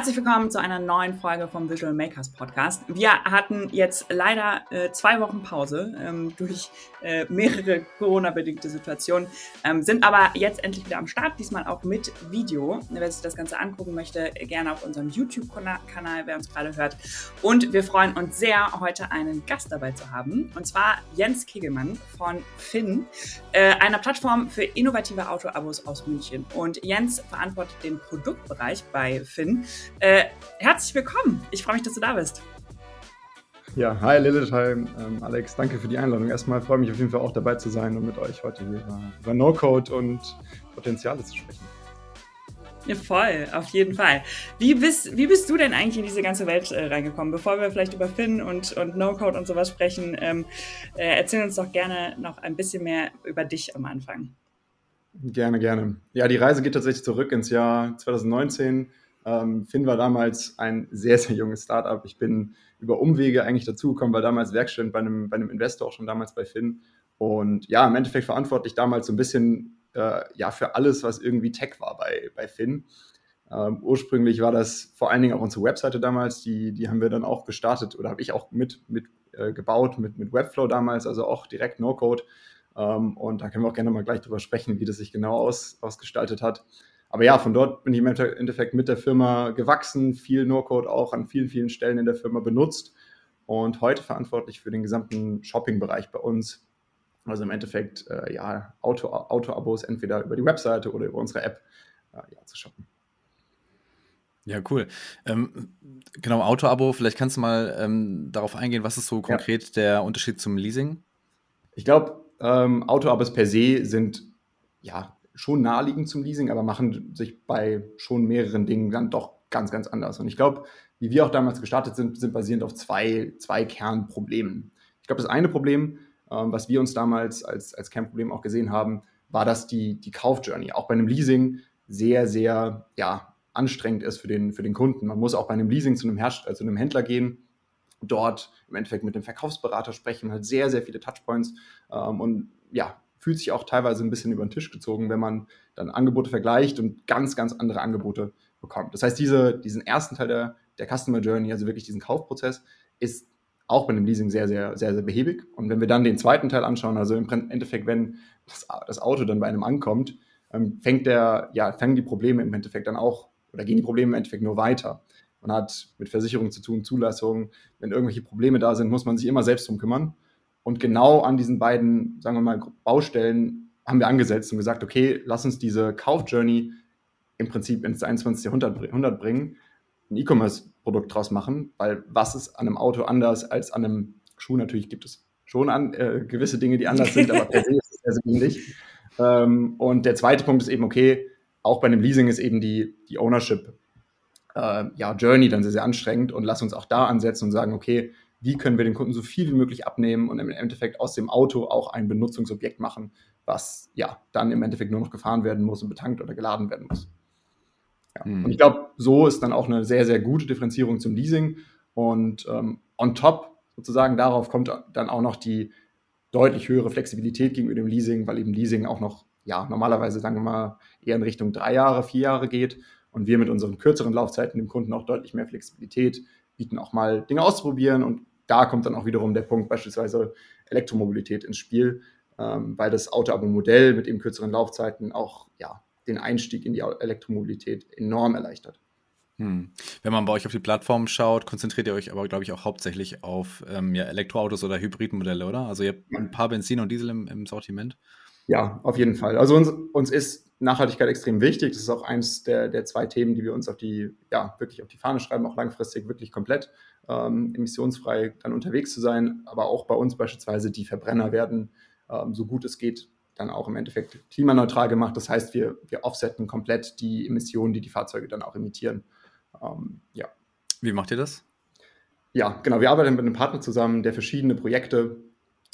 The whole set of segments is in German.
Herzlich willkommen zu einer neuen Folge vom Visual Makers Podcast. Wir hatten jetzt leider äh, zwei Wochen Pause ähm, durch äh, mehrere Corona-bedingte Situationen, ähm, sind aber jetzt endlich wieder am Start, diesmal auch mit Video. Wer sich das Ganze angucken möchte, gerne auf unserem YouTube-Kanal, wer uns gerade hört. Und wir freuen uns sehr, heute einen Gast dabei zu haben, und zwar Jens Kegelmann von Finn, äh, einer Plattform für innovative Autoabos aus München. Und Jens verantwortet den Produktbereich bei Finn. Äh, herzlich willkommen. Ich freue mich, dass du da bist. Ja, hi Lilith, hi ähm, Alex, danke für die Einladung. Erstmal freue ich mich auf jeden Fall auch dabei zu sein und mit euch heute hier über, über No-Code und Potenziale zu sprechen. Ja, voll, auf jeden Fall. Wie bist, wie bist du denn eigentlich in diese ganze Welt äh, reingekommen? Bevor wir vielleicht über Finn und, und No-Code und sowas sprechen, ähm, äh, erzähl uns doch gerne noch ein bisschen mehr über dich am Anfang. Gerne, gerne. Ja, die Reise geht tatsächlich zurück ins Jahr 2019 ähm, Finn war damals ein sehr, sehr junges Startup. Ich bin über Umwege eigentlich dazugekommen, war damals Werkstudent bei einem, bei einem Investor, auch schon damals bei Finn. Und ja, im Endeffekt verantwortlich damals so ein bisschen äh, ja, für alles, was irgendwie Tech war bei, bei Finn. Ähm, ursprünglich war das vor allen Dingen auch unsere Webseite damals, die, die haben wir dann auch gestartet oder habe ich auch mit, mit äh, gebaut mit, mit Webflow damals, also auch direkt No-Code. Ähm, und da können wir auch gerne mal gleich drüber sprechen, wie das sich genau aus, ausgestaltet hat. Aber ja, von dort bin ich im Endeffekt mit der Firma gewachsen, viel No-Code auch an vielen, vielen Stellen in der Firma benutzt und heute verantwortlich für den gesamten Shopping-Bereich bei uns. Also im Endeffekt, äh, ja, Auto-Abos entweder über die Webseite oder über unsere App äh, ja, zu shoppen. Ja, cool. Ähm, genau, Auto-Abo, vielleicht kannst du mal ähm, darauf eingehen, was ist so konkret ja. der Unterschied zum Leasing? Ich glaube, ähm, Auto-Abos per se sind ja schon naheliegend zum Leasing, aber machen sich bei schon mehreren Dingen dann doch ganz, ganz anders. Und ich glaube, wie wir auch damals gestartet sind, sind basierend auf zwei, zwei Kernproblemen. Ich glaube, das eine Problem, ähm, was wir uns damals als, als Kernproblem auch gesehen haben, war, dass die, die Kaufjourney auch bei einem Leasing sehr, sehr ja, anstrengend ist für den, für den Kunden. Man muss auch bei einem Leasing zu einem, Herst äh, zu einem Händler gehen, dort im Endeffekt mit dem Verkaufsberater sprechen, man hat sehr, sehr viele Touchpoints ähm, und ja, fühlt sich auch teilweise ein bisschen über den Tisch gezogen, wenn man dann Angebote vergleicht und ganz, ganz andere Angebote bekommt. Das heißt, diese, diesen ersten Teil der, der Customer Journey, also wirklich diesen Kaufprozess, ist auch bei einem Leasing sehr, sehr, sehr, sehr behäbig. Und wenn wir dann den zweiten Teil anschauen, also im Endeffekt, wenn das, das Auto dann bei einem ankommt, ähm, fängt der, ja, fangen die Probleme im Endeffekt dann auch, oder gehen die Probleme im Endeffekt nur weiter. Man hat mit Versicherungen zu tun, Zulassungen. Wenn irgendwelche Probleme da sind, muss man sich immer selbst drum kümmern. Und genau an diesen beiden, sagen wir mal, Baustellen haben wir angesetzt und gesagt, okay, lass uns diese Kaufjourney im Prinzip ins 21. Jahrhundert bringen, ein E-Commerce-Produkt draus machen, weil was ist an einem Auto anders als an einem Schuh? Natürlich gibt es schon an, äh, gewisse Dinge, die anders sind, aber per se ist es sehr, sehr ähnlich. Ähm, und der zweite Punkt ist eben, okay, auch bei einem Leasing ist eben die, die Ownership äh, ja, Journey dann sehr, sehr anstrengend und lass uns auch da ansetzen und sagen, okay, wie können wir den Kunden so viel wie möglich abnehmen und im Endeffekt aus dem Auto auch ein Benutzungsobjekt machen, was ja dann im Endeffekt nur noch gefahren werden muss und betankt oder geladen werden muss. Ja. Mhm. Und ich glaube, so ist dann auch eine sehr, sehr gute Differenzierung zum Leasing. Und ähm, on top sozusagen darauf kommt dann auch noch die deutlich höhere Flexibilität gegenüber dem Leasing, weil eben Leasing auch noch, ja, normalerweise, sagen wir mal, eher in Richtung drei Jahre, vier Jahre geht und wir mit unseren kürzeren Laufzeiten dem Kunden auch deutlich mehr Flexibilität bieten, auch mal Dinge auszuprobieren und da kommt dann auch wiederum der Punkt beispielsweise Elektromobilität ins Spiel, ähm, weil das Auto-Abo-Modell mit eben kürzeren Laufzeiten auch ja, den Einstieg in die Elektromobilität enorm erleichtert. Hm. Wenn man bei euch auf die Plattform schaut, konzentriert ihr euch aber, glaube ich, auch hauptsächlich auf ähm, ja, Elektroautos oder Hybridmodelle, oder? Also ihr habt ein paar Benzin und Diesel im, im Sortiment. Ja, auf jeden Fall. Also uns, uns ist Nachhaltigkeit extrem wichtig. Das ist auch eins der, der zwei Themen, die wir uns auf die, ja, wirklich auf die Fahne schreiben, auch langfristig wirklich komplett ähm, emissionsfrei dann unterwegs zu sein. Aber auch bei uns beispielsweise die Verbrenner werden, ähm, so gut es geht, dann auch im Endeffekt klimaneutral gemacht. Das heißt, wir, wir offsetten komplett die Emissionen, die die Fahrzeuge dann auch emittieren. Ähm, ja. Wie macht ihr das? Ja, genau. Wir arbeiten mit einem Partner zusammen, der verschiedene Projekte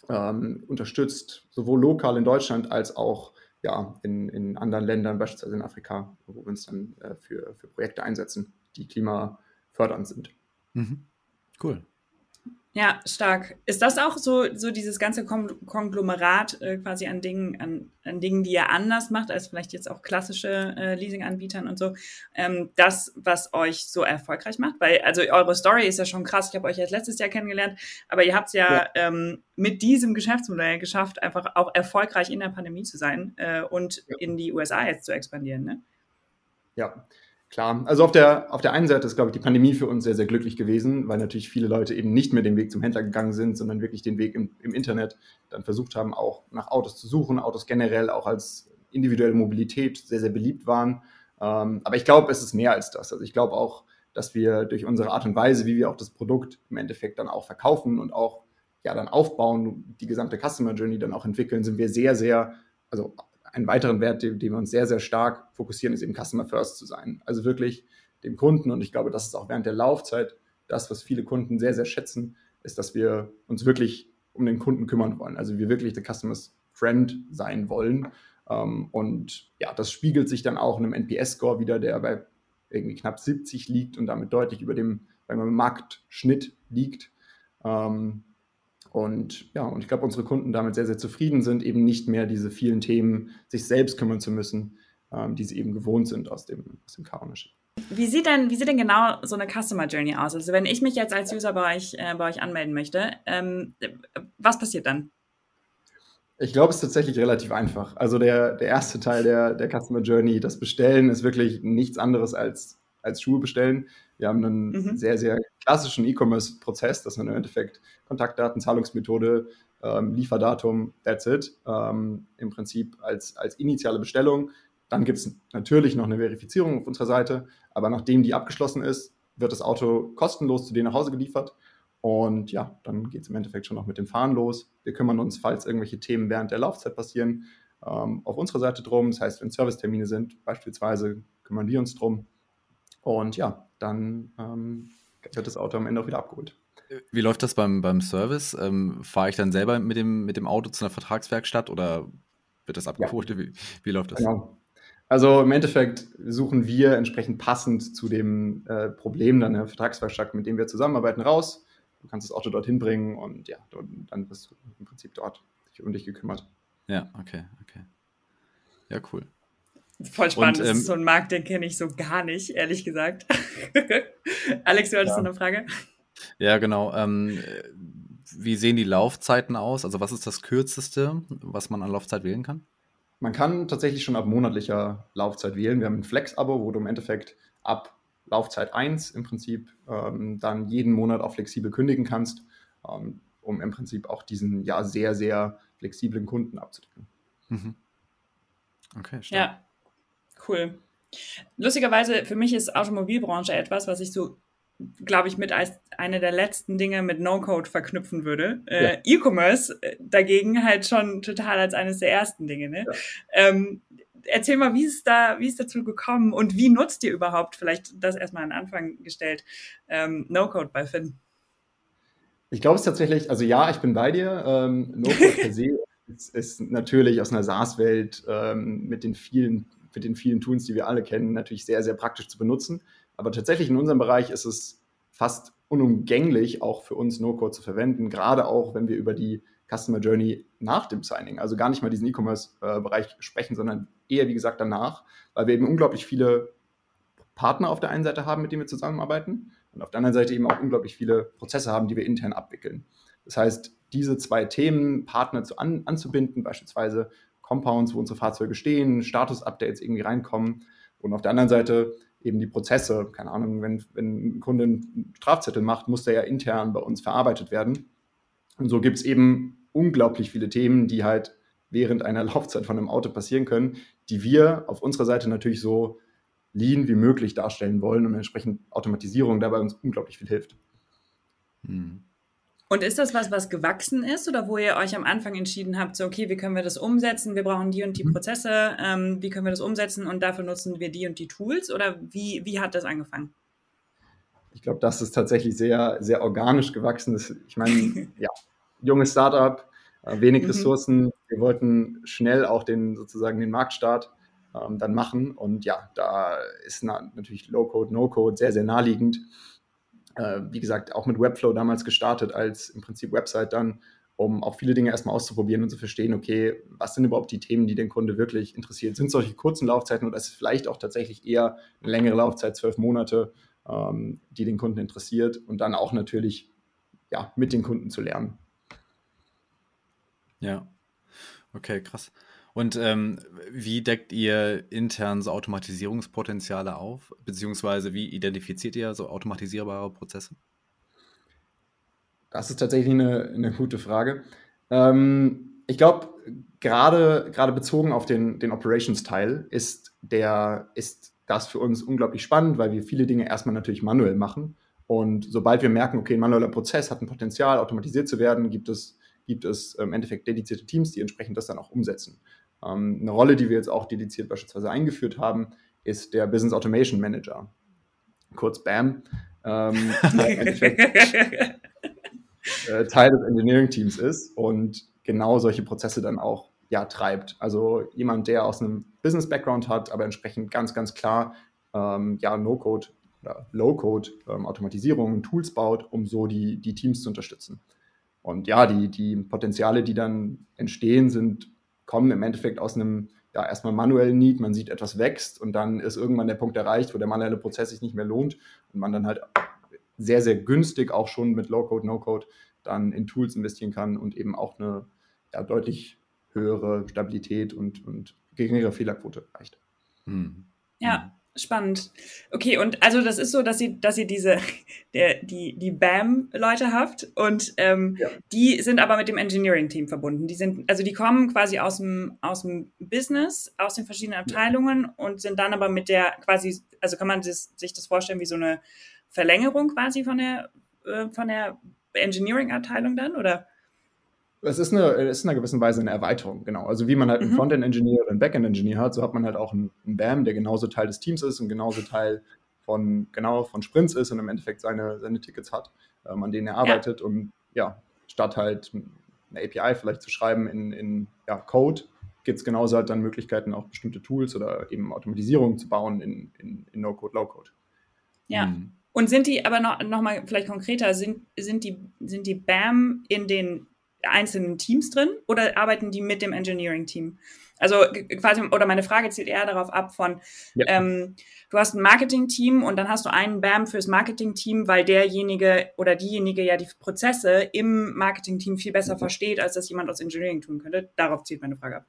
ähm, unterstützt, sowohl lokal in Deutschland als auch ja, in, in anderen Ländern, beispielsweise in Afrika, wo wir uns dann äh, für, für Projekte einsetzen, die klimafördernd sind. Mhm. Cool. Ja, stark. Ist das auch so, so dieses ganze Konglomerat äh, quasi an Dingen, an, an Dingen, die ihr anders macht, als vielleicht jetzt auch klassische äh, Leasing-Anbietern und so, ähm, das, was euch so erfolgreich macht? Weil, also eure Story ist ja schon krass. Ich habe euch erst letztes Jahr kennengelernt, aber ihr habt es ja, ja. Ähm, mit diesem Geschäftsmodell geschafft, einfach auch erfolgreich in der Pandemie zu sein äh, und ja. in die USA jetzt zu expandieren, ne? Ja, Klar, also auf der, auf der einen Seite ist, glaube ich, die Pandemie für uns sehr, sehr glücklich gewesen, weil natürlich viele Leute eben nicht mehr den Weg zum Händler gegangen sind, sondern wirklich den Weg im, im Internet dann versucht haben, auch nach Autos zu suchen, Autos generell auch als individuelle Mobilität sehr, sehr beliebt waren. Ähm, aber ich glaube, es ist mehr als das. Also ich glaube auch, dass wir durch unsere Art und Weise, wie wir auch das Produkt im Endeffekt dann auch verkaufen und auch ja dann aufbauen, die gesamte Customer Journey dann auch entwickeln, sind wir sehr, sehr, also einen weiteren Wert, den, den wir uns sehr, sehr stark fokussieren, ist eben Customer First zu sein. Also wirklich dem Kunden, und ich glaube, das ist auch während der Laufzeit das, was viele Kunden sehr, sehr schätzen, ist, dass wir uns wirklich um den Kunden kümmern wollen. Also wir wirklich der Customer's Friend sein wollen. Ähm, und ja, das spiegelt sich dann auch in einem NPS-Score wieder, der bei irgendwie knapp 70 liegt und damit deutlich über dem sagen wir, Marktschnitt liegt. Ähm, und ja, und ich glaube, unsere Kunden damit sehr, sehr zufrieden sind, eben nicht mehr diese vielen Themen sich selbst kümmern zu müssen, ähm, die sie eben gewohnt sind aus dem, aus dem Car-Ownership. Wie sieht, denn, wie sieht denn genau so eine Customer Journey aus? Also wenn ich mich jetzt als User bei euch, äh, bei euch anmelden möchte, ähm, was passiert dann? Ich glaube, es ist tatsächlich relativ einfach. Also der, der erste Teil der, der Customer Journey, das Bestellen, ist wirklich nichts anderes als, als Schuhe bestellen. Wir haben einen mhm. sehr, sehr klassischen E-Commerce-Prozess, das ist im Endeffekt Kontaktdaten, Zahlungsmethode, ähm, Lieferdatum, that's it. Ähm, Im Prinzip als, als initiale Bestellung. Dann gibt es natürlich noch eine Verifizierung auf unserer Seite, aber nachdem die abgeschlossen ist, wird das Auto kostenlos zu dir nach Hause geliefert. Und ja, dann geht es im Endeffekt schon noch mit dem Fahren los. Wir kümmern uns, falls irgendwelche Themen während der Laufzeit passieren, ähm, auf unserer Seite drum. Das heißt, wenn Servicetermine sind, beispielsweise, kümmern wir uns drum. Und ja, dann ähm, wird das Auto am Ende auch wieder abgeholt. Wie läuft das beim, beim Service? Ähm, Fahre ich dann selber mit dem, mit dem Auto zu einer Vertragswerkstatt oder wird das abgeholt? Ja. Wie, wie läuft das? Genau. Also im Endeffekt suchen wir entsprechend passend zu dem äh, Problem dann eine Vertragswerkstatt, mit dem wir zusammenarbeiten, raus. Du kannst das Auto dorthin bringen und ja, dann wirst du im Prinzip dort um dich gekümmert. Ja, okay, okay. Ja, cool. Voll spannend. Und, ähm, das ist so ein Markt, den kenne ich so gar nicht, ehrlich gesagt. Alex, du hattest ja. eine Frage? Ja, genau. Ähm, wie sehen die Laufzeiten aus? Also was ist das kürzeste, was man an Laufzeit wählen kann? Man kann tatsächlich schon ab monatlicher Laufzeit wählen. Wir haben ein Flex-Abo, wo du im Endeffekt ab Laufzeit 1 im Prinzip ähm, dann jeden Monat auch flexibel kündigen kannst, ähm, um im Prinzip auch diesen ja sehr, sehr flexiblen Kunden abzudecken. Mhm. Okay, stark. Ja, Cool. Lustigerweise, für mich ist Automobilbranche etwas, was ich so, glaube ich, mit als eine der letzten Dinge mit No-Code verknüpfen würde. Äh, ja. Äh, E-Commerce dagegen halt schon total als eines der ersten Dinge. Ne? Ja. Ähm, erzähl mal, wie ist da, wie ist dazu gekommen und wie nutzt ihr überhaupt, vielleicht das erstmal an Anfang gestellt, ähm, No-Code bei Finn? Ich glaube es tatsächlich, also ja, ich bin bei dir. Ähm, No-Code per se ist, ist, natürlich aus einer SaaS-Welt ähm, mit den vielen mit den vielen Tools, die wir alle kennen, natürlich sehr, sehr praktisch zu benutzen. Aber tatsächlich in unserem Bereich ist es fast unumgänglich, auch für uns No-Code zu verwenden, gerade auch, wenn wir über die Customer Journey nach dem Signing, also gar nicht mal diesen E-Commerce-Bereich sprechen, sondern eher, wie gesagt, danach, weil wir eben unglaublich viele Partner auf der einen Seite haben, mit denen wir zusammenarbeiten und auf der anderen Seite eben auch unglaublich viele Prozesse haben, die wir intern abwickeln. Das heißt, diese zwei Themen, Partner zu an, anzubinden, beispielsweise Compounds, wo unsere Fahrzeuge stehen, Status-Updates irgendwie reinkommen und auf der anderen Seite eben die Prozesse. Keine Ahnung, wenn, wenn ein Kunde einen Strafzettel macht, muss der ja intern bei uns verarbeitet werden. Und so gibt es eben unglaublich viele Themen, die halt während einer Laufzeit von einem Auto passieren können, die wir auf unserer Seite natürlich so lean wie möglich darstellen wollen und entsprechend Automatisierung dabei uns unglaublich viel hilft. Hm. Und ist das was, was gewachsen ist oder wo ihr euch am Anfang entschieden habt, so, okay, wie können wir das umsetzen? Wir brauchen die und die mhm. Prozesse. Ähm, wie können wir das umsetzen? Und dafür nutzen wir die und die Tools? Oder wie, wie hat das angefangen? Ich glaube, das ist tatsächlich sehr, sehr organisch gewachsen. ich meine, ja, junges Startup, äh, wenig mhm. Ressourcen. Wir wollten schnell auch den sozusagen den Marktstart ähm, dann machen. Und ja, da ist na, natürlich Low-Code, No-Code sehr, sehr naheliegend. Äh, wie gesagt, auch mit Webflow damals gestartet als im Prinzip Website dann, um auch viele Dinge erstmal auszuprobieren und zu verstehen, okay, was sind überhaupt die Themen, die den Kunde wirklich interessiert? Sind solche kurzen Laufzeiten oder ist es vielleicht auch tatsächlich eher eine längere Laufzeit, zwölf Monate, ähm, die den Kunden interessiert und dann auch natürlich ja, mit den Kunden zu lernen. Ja, okay, krass. Und ähm, wie deckt ihr intern so Automatisierungspotenziale auf? Beziehungsweise wie identifiziert ihr so automatisierbare Prozesse? Das ist tatsächlich eine, eine gute Frage. Ähm, ich glaube, gerade, gerade bezogen auf den, den Operations-Teil ist, ist das für uns unglaublich spannend, weil wir viele Dinge erstmal natürlich manuell machen. Und sobald wir merken, okay, ein manueller Prozess hat ein Potenzial, automatisiert zu werden, gibt es, gibt es im Endeffekt dedizierte Teams, die entsprechend das dann auch umsetzen. Ähm, eine Rolle, die wir jetzt auch dediziert beispielsweise eingeführt haben, ist der Business Automation Manager, kurz BAM, ähm, äh, Teil des Engineering-Teams ist und genau solche Prozesse dann auch ja, treibt. Also jemand, der aus einem Business-Background hat, aber entsprechend ganz, ganz klar ähm, ja, No-Code oder Low-Code ähm, Automatisierungen, Tools baut, um so die, die Teams zu unterstützen. Und ja, die, die Potenziale, die dann entstehen, sind, kommen im Endeffekt aus einem ja, erstmal manuellen Need, man sieht, etwas wächst und dann ist irgendwann der Punkt erreicht, wo der manuelle Prozess sich nicht mehr lohnt und man dann halt sehr, sehr günstig auch schon mit Low-Code, No-Code dann in Tools investieren kann und eben auch eine ja, deutlich höhere Stabilität und, und geringere Fehlerquote erreicht. Hm. Ja, Spannend. Okay, und also das ist so, dass ihr, dass ihr diese, der, die, die BAM-Leute habt und ähm, ja. die sind aber mit dem Engineering-Team verbunden. Die sind, also die kommen quasi aus dem, aus dem Business, aus den verschiedenen Abteilungen ja. und sind dann aber mit der quasi, also kann man das, sich das vorstellen wie so eine Verlängerung quasi von der, äh, von der Engineering-Abteilung dann, oder? Es ist, eine, es ist in einer gewissen Weise eine Erweiterung, genau. Also wie man halt einen mhm. Frontend-Engineer oder einen Backend-Engineer hat, so hat man halt auch einen, einen BAM, der genauso Teil des Teams ist und genauso Teil von, genau, von Sprints ist und im Endeffekt seine, seine Tickets hat, ähm, an denen er arbeitet. Ja. Und ja, statt halt eine API vielleicht zu schreiben in, in ja, Code, gibt es genauso halt dann Möglichkeiten, auch bestimmte Tools oder eben Automatisierung zu bauen in, in, in No-Code, Low-Code. Ja. Mhm. Und sind die aber noch, noch mal vielleicht konkreter, sind, sind, die, sind die BAM in den einzelnen Teams drin oder arbeiten die mit dem Engineering-Team? Also quasi, oder meine Frage zielt eher darauf ab von, ja. ähm, du hast ein Marketing-Team und dann hast du einen BAM fürs Marketing-Team, weil derjenige oder diejenige ja die Prozesse im Marketing-Team viel besser versteht, als das jemand aus Engineering tun könnte. Darauf zielt meine Frage ab.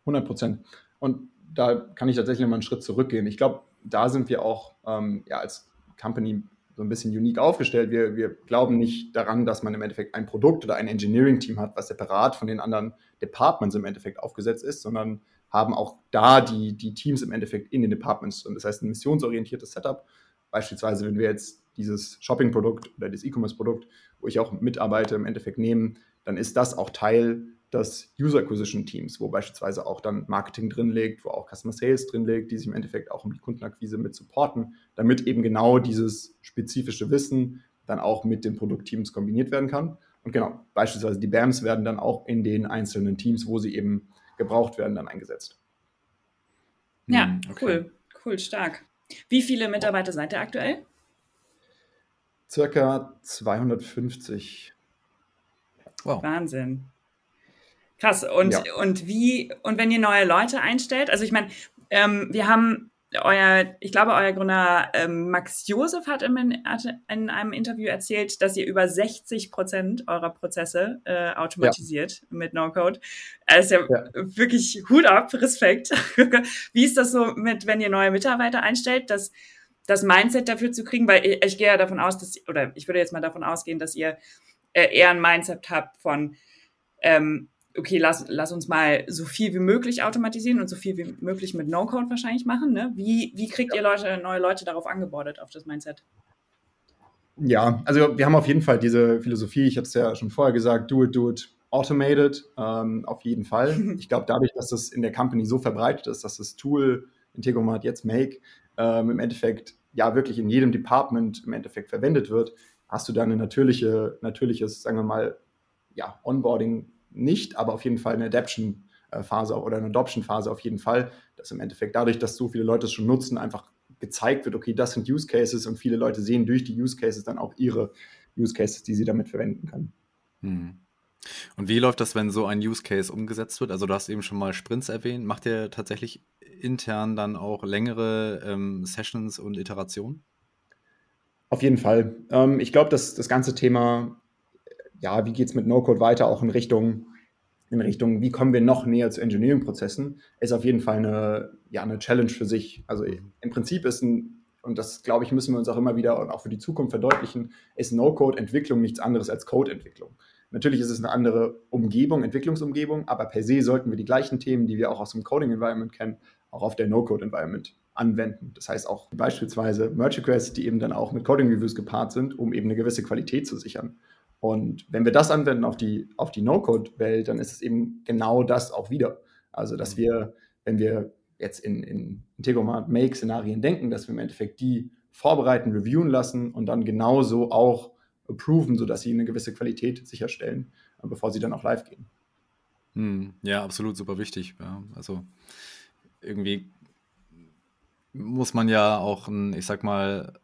100 Prozent. Und da kann ich tatsächlich mal einen Schritt zurückgehen. Ich glaube, da sind wir auch ähm, ja, als Company so ein bisschen unique aufgestellt. Wir, wir glauben nicht daran, dass man im Endeffekt ein Produkt oder ein Engineering-Team hat, was separat von den anderen Departments im Endeffekt aufgesetzt ist, sondern haben auch da die, die Teams im Endeffekt in den Departments. Und das heißt, ein missionsorientiertes Setup. Beispielsweise, wenn wir jetzt dieses Shopping-Produkt oder das E-Commerce-Produkt, wo ich auch mitarbeite, im Endeffekt nehmen, dann ist das auch Teil des User Acquisition Teams, wo beispielsweise auch dann Marketing drin liegt, wo auch Customer Sales drin liegt, die sich im Endeffekt auch um die Kundenakquise mit supporten, damit eben genau dieses spezifische Wissen dann auch mit den Produktteams kombiniert werden kann. Und genau, beispielsweise die BAMs werden dann auch in den einzelnen Teams, wo sie eben gebraucht werden, dann eingesetzt. Ja, hm, okay. cool, cool, stark. Wie viele Mitarbeiter seid ihr aktuell? Circa 250. Wow. Wahnsinn. Krass. Und, ja. und wie, und wenn ihr neue Leute einstellt, also ich meine, ähm, wir haben euer, ich glaube, euer Gründer ähm, Max Josef hat in, in, einem Interview erzählt, dass ihr über 60 Prozent eurer Prozesse äh, automatisiert ja. mit No-Code. Also ja, ja, wirklich Hut ab, Respekt. Wie ist das so mit, wenn ihr neue Mitarbeiter einstellt, dass das Mindset dafür zu kriegen? Weil ich, ich gehe ja davon aus, dass, oder ich würde jetzt mal davon ausgehen, dass ihr äh, eher ein Mindset habt von, ähm, okay, lass, lass uns mal so viel wie möglich automatisieren und so viel wie möglich mit No-Code wahrscheinlich machen. Ne? Wie, wie kriegt ihr Leute, neue Leute darauf angebordet, auf das Mindset? Ja, also wir haben auf jeden Fall diese Philosophie, ich hatte es ja schon vorher gesagt, do it, do it, automated, ähm, auf jeden Fall. Ich glaube, dadurch, dass das in der Company so verbreitet ist, dass das Tool Integromat jetzt Make ähm, im Endeffekt ja wirklich in jedem Department im Endeffekt verwendet wird, hast du da eine natürliche, natürliches, sagen wir mal, ja, Onboarding nicht, aber auf jeden Fall eine Adaption-Phase oder eine Adoption-Phase auf jeden Fall, dass im Endeffekt dadurch, dass so viele Leute es schon nutzen, einfach gezeigt wird, okay, das sind Use Cases und viele Leute sehen durch die Use Cases dann auch ihre Use Cases, die sie damit verwenden können. Hm. Und wie läuft das, wenn so ein Use Case umgesetzt wird? Also du hast eben schon mal Sprints erwähnt. Macht ihr tatsächlich intern dann auch längere ähm, Sessions und Iterationen? Auf jeden Fall. Ähm, ich glaube, dass das ganze Thema, ja, wie geht es mit No-Code weiter, auch in Richtung, in Richtung, wie kommen wir noch näher zu Engineering-Prozessen, ist auf jeden Fall eine, ja, eine Challenge für sich. Also im Prinzip ist ein, und das glaube ich, müssen wir uns auch immer wieder und auch für die Zukunft verdeutlichen, ist No-Code-Entwicklung nichts anderes als Code-Entwicklung. Natürlich ist es eine andere Umgebung, Entwicklungsumgebung, aber per se sollten wir die gleichen Themen, die wir auch aus dem Coding-Environment kennen, auch auf der No-Code-Environment anwenden. Das heißt auch beispielsweise Merge Requests, die eben dann auch mit Coding Reviews gepaart sind, um eben eine gewisse Qualität zu sichern. Und wenn wir das anwenden auf die, auf die No-Code-Welt, dann ist es eben genau das auch wieder. Also, dass wir, wenn wir jetzt in, in Integromat Make-Szenarien denken, dass wir im Endeffekt die vorbereiten, reviewen lassen und dann genauso auch approven, sodass sie eine gewisse Qualität sicherstellen, bevor sie dann auch live gehen. Hm, ja, absolut super wichtig. Ja. Also irgendwie muss man ja auch ein, ich sag mal,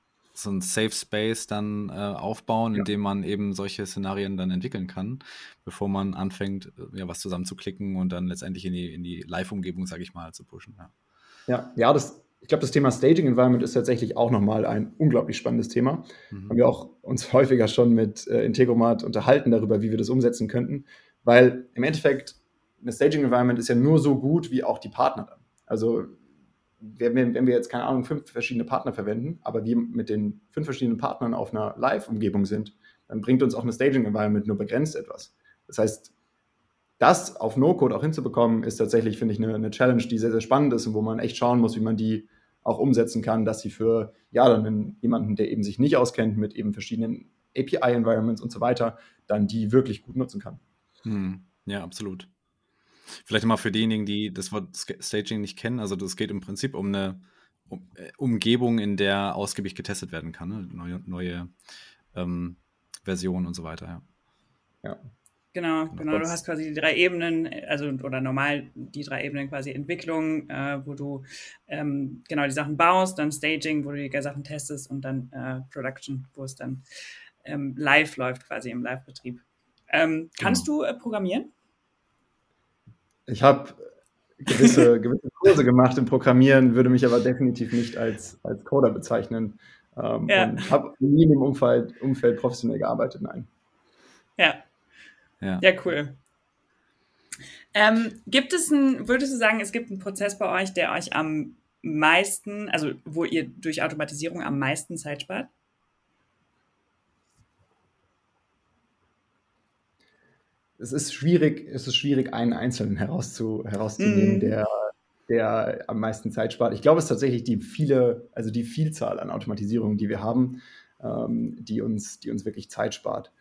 so ein Safe Space dann äh, aufbauen, ja. in dem man eben solche Szenarien dann entwickeln kann, bevor man anfängt, äh, ja, was zusammenzuklicken und dann letztendlich in die, in die Live-Umgebung, sage ich mal, zu pushen. Ja, ja, ja das, ich glaube, das Thema Staging Environment ist tatsächlich auch nochmal ein unglaublich spannendes Thema. Mhm. Haben wir auch uns häufiger schon mit äh, Integromat unterhalten darüber, wie wir das umsetzen könnten, weil im Endeffekt eine Staging Environment ist ja nur so gut wie auch die Partner dann. Also wenn wir, wenn wir jetzt, keine Ahnung, fünf verschiedene Partner verwenden, aber wir mit den fünf verschiedenen Partnern auf einer Live-Umgebung sind, dann bringt uns auch eine Staging-Environment nur begrenzt etwas. Das heißt, das auf No-Code auch hinzubekommen, ist tatsächlich, finde ich, eine, eine, Challenge, die sehr, sehr spannend ist und wo man echt schauen muss, wie man die auch umsetzen kann, dass sie für, ja, dann jemanden, der eben sich nicht auskennt mit eben verschiedenen API-Environments und so weiter, dann die wirklich gut nutzen kann. Hm. Ja, absolut. Vielleicht mal für diejenigen, die das Wort Staging nicht kennen. Also das geht im Prinzip um eine um, äh, Umgebung, in der ausgiebig getestet werden kann. Ne? Neue, neue ähm, Versionen und so weiter. Ja. ja. Genau, genau. Du hast quasi die drei Ebenen, also oder normal die drei Ebenen quasi Entwicklung, äh, wo du ähm, genau die Sachen baust, dann Staging, wo du die Sachen testest und dann äh, Production, wo es dann ähm, live läuft, quasi im Live-Betrieb. Ähm, kannst genau. du äh, programmieren? Ich habe gewisse, gewisse Kurse gemacht im Programmieren, würde mich aber definitiv nicht als, als Coder bezeichnen. Ähm, ja. Und habe nie in dem Umfeld, Umfeld professionell gearbeitet, nein. Ja. Ja, ja cool. Ähm, gibt es ein, würdest du sagen, es gibt einen Prozess bei euch, der euch am meisten, also wo ihr durch Automatisierung am meisten Zeit spart? Es ist schwierig, es ist schwierig, einen Einzelnen herauszu, herauszunehmen, mm. der, der am meisten Zeit spart. Ich glaube, es ist tatsächlich die viele, also die Vielzahl an Automatisierungen, die wir haben, ähm, die, uns, die uns wirklich Zeit spart.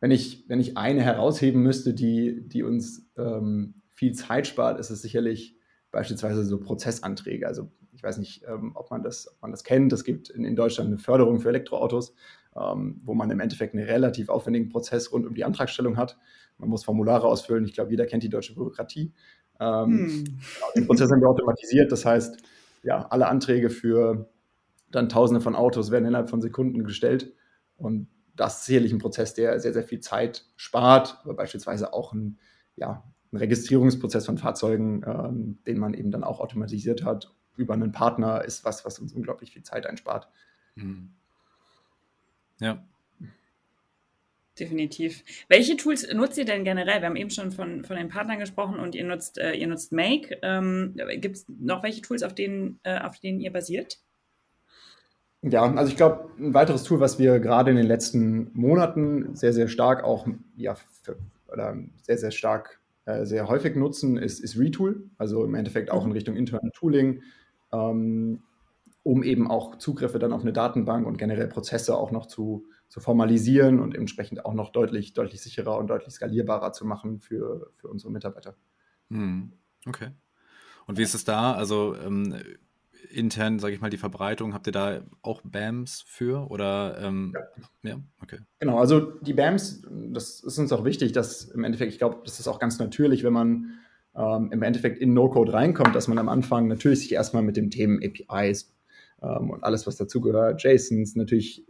Wenn ich, wenn ich eine herausheben müsste, die, die uns ähm, viel Zeit spart, ist es sicherlich beispielsweise so Prozessanträge. Also ich weiß nicht, ähm, ob, man das, ob man das kennt. Es gibt in, in Deutschland eine Förderung für Elektroautos ähm, wo man im Endeffekt einen relativ aufwendigen Prozess rund um die Antragstellung hat. Man muss Formulare ausfüllen. Ich glaube, jeder kennt die deutsche Bürokratie. Ähm, hm. Den Prozess haben wir automatisiert. Das heißt, ja, alle Anträge für dann Tausende von Autos werden innerhalb von Sekunden gestellt. Und das ist sicherlich ein Prozess, der sehr, sehr viel Zeit spart, aber beispielsweise auch ein, ja, ein Registrierungsprozess von Fahrzeugen, ähm, den man eben dann auch automatisiert hat, über einen Partner, ist was, was uns unglaublich viel Zeit einspart. Mhm. Ja. Definitiv. Welche Tools nutzt ihr denn generell? Wir haben eben schon von, von den Partnern gesprochen und ihr nutzt, äh, ihr nutzt Make. Ähm, Gibt es noch welche Tools, auf denen, äh, auf denen ihr basiert? Ja, also ich glaube, ein weiteres Tool, was wir gerade in den letzten Monaten sehr, sehr stark auch, ja, für, oder sehr, sehr stark, äh, sehr häufig nutzen, ist, ist Retool. Also im Endeffekt auch in Richtung internen Tooling. Ähm, um eben auch Zugriffe dann auf eine Datenbank und generell Prozesse auch noch zu, zu formalisieren und entsprechend auch noch deutlich, deutlich sicherer und deutlich skalierbarer zu machen für, für unsere Mitarbeiter. Hm, okay. Und wie ist es da? Also ähm, intern, sage ich mal, die Verbreitung, habt ihr da auch BAMs für? Oder ähm, ja. ja. okay. Genau, also die BAMs, das ist uns auch wichtig, dass im Endeffekt, ich glaube, das ist auch ganz natürlich, wenn man ähm, im Endeffekt in No-Code reinkommt, dass man am Anfang natürlich sich erstmal mit dem Themen APIs ähm, und alles, was dazugehört, JSONs, natürlich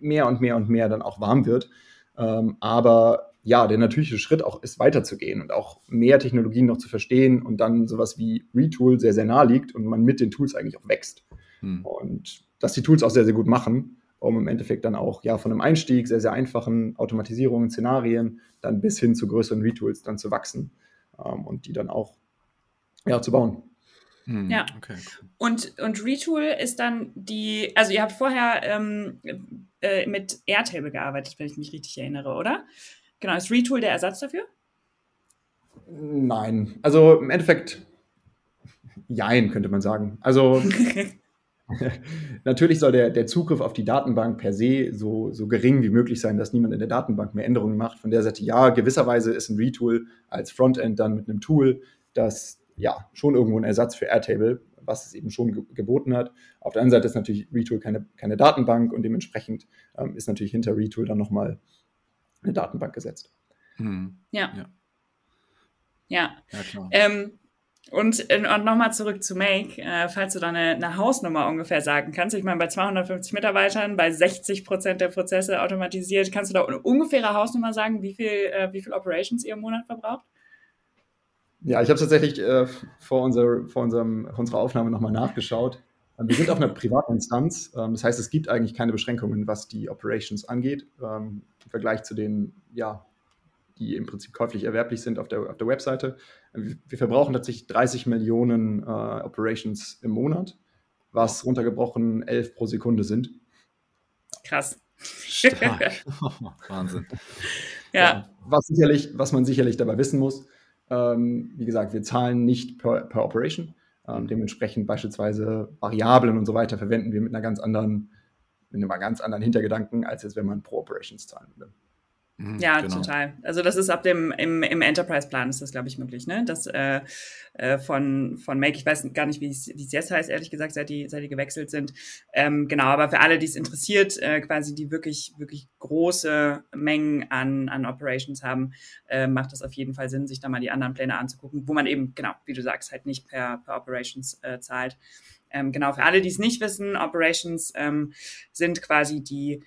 mehr und mehr und mehr dann auch warm wird. Ähm, aber ja, der natürliche Schritt auch ist weiterzugehen und auch mehr Technologien noch zu verstehen und dann sowas wie Retool sehr, sehr nahe liegt und man mit den Tools eigentlich auch wächst. Hm. Und dass die Tools auch sehr, sehr gut machen, um im Endeffekt dann auch ja von einem Einstieg, sehr, sehr einfachen Automatisierungen, Szenarien, dann bis hin zu größeren Retools dann zu wachsen ähm, und die dann auch ja, zu bauen. Hm, ja. Okay. Und, und Retool ist dann die, also ihr habt vorher ähm, äh, mit Airtable gearbeitet, wenn ich mich richtig erinnere, oder? Genau, ist Retool der Ersatz dafür? Nein, also im Endeffekt, jein, könnte man sagen. Also natürlich soll der, der Zugriff auf die Datenbank per se so, so gering wie möglich sein, dass niemand in der Datenbank mehr Änderungen macht. Von der Seite, ja, gewisserweise ist ein Retool als Frontend dann mit einem Tool, das ja schon irgendwo ein Ersatz für Airtable, was es eben schon ge geboten hat. Auf der anderen Seite ist natürlich Retool keine, keine Datenbank und dementsprechend ähm, ist natürlich hinter Retool dann nochmal eine Datenbank gesetzt. Hm. Ja. Ja, ja. ja klar. Ähm, und, äh, und nochmal zurück zu Make, äh, falls du da eine, eine, Hausnummer ungefähr sagen kannst. Ich meine, bei 250 Mitarbeitern, bei 60 Prozent der Prozesse automatisiert, kannst du da eine ungefähre Hausnummer sagen, wie viel, äh, wie viel Operations ihr im Monat verbraucht? Ja, ich habe tatsächlich äh, vor, unser, vor unserem, unserer Aufnahme nochmal nachgeschaut. Ähm, wir sind auf einer privaten Instanz. Ähm, das heißt, es gibt eigentlich keine Beschränkungen, was die Operations angeht, ähm, im Vergleich zu den, ja, die im Prinzip käuflich erwerblich sind auf der, auf der Webseite. Wir verbrauchen tatsächlich 30 Millionen äh, Operations im Monat, was runtergebrochen 11 pro Sekunde sind. Krass. Wahnsinn. Ja. ja. Was, sicherlich, was man sicherlich dabei wissen muss, ähm, wie gesagt, wir zahlen nicht per, per Operation. Ähm, dementsprechend beispielsweise Variablen und so weiter verwenden wir mit einer ganz anderen, mit einem ganz anderen Hintergedanken, als jetzt, wenn man pro Operations zahlen würde. Mhm, ja, genau. total. Also das ist ab dem, im, im Enterprise-Plan ist das, glaube ich, möglich, ne? Das äh, äh, von, von Make, ich weiß gar nicht, wie es jetzt heißt, ehrlich gesagt, seit die, seit die gewechselt sind. Ähm, genau, aber für alle, die es interessiert, äh, quasi die wirklich, wirklich große Mengen an, an Operations haben, äh, macht das auf jeden Fall Sinn, sich da mal die anderen Pläne anzugucken, wo man eben, genau, wie du sagst, halt nicht per, per Operations äh, zahlt. Ähm, genau, für alle, die es nicht wissen, Operations ähm, sind quasi die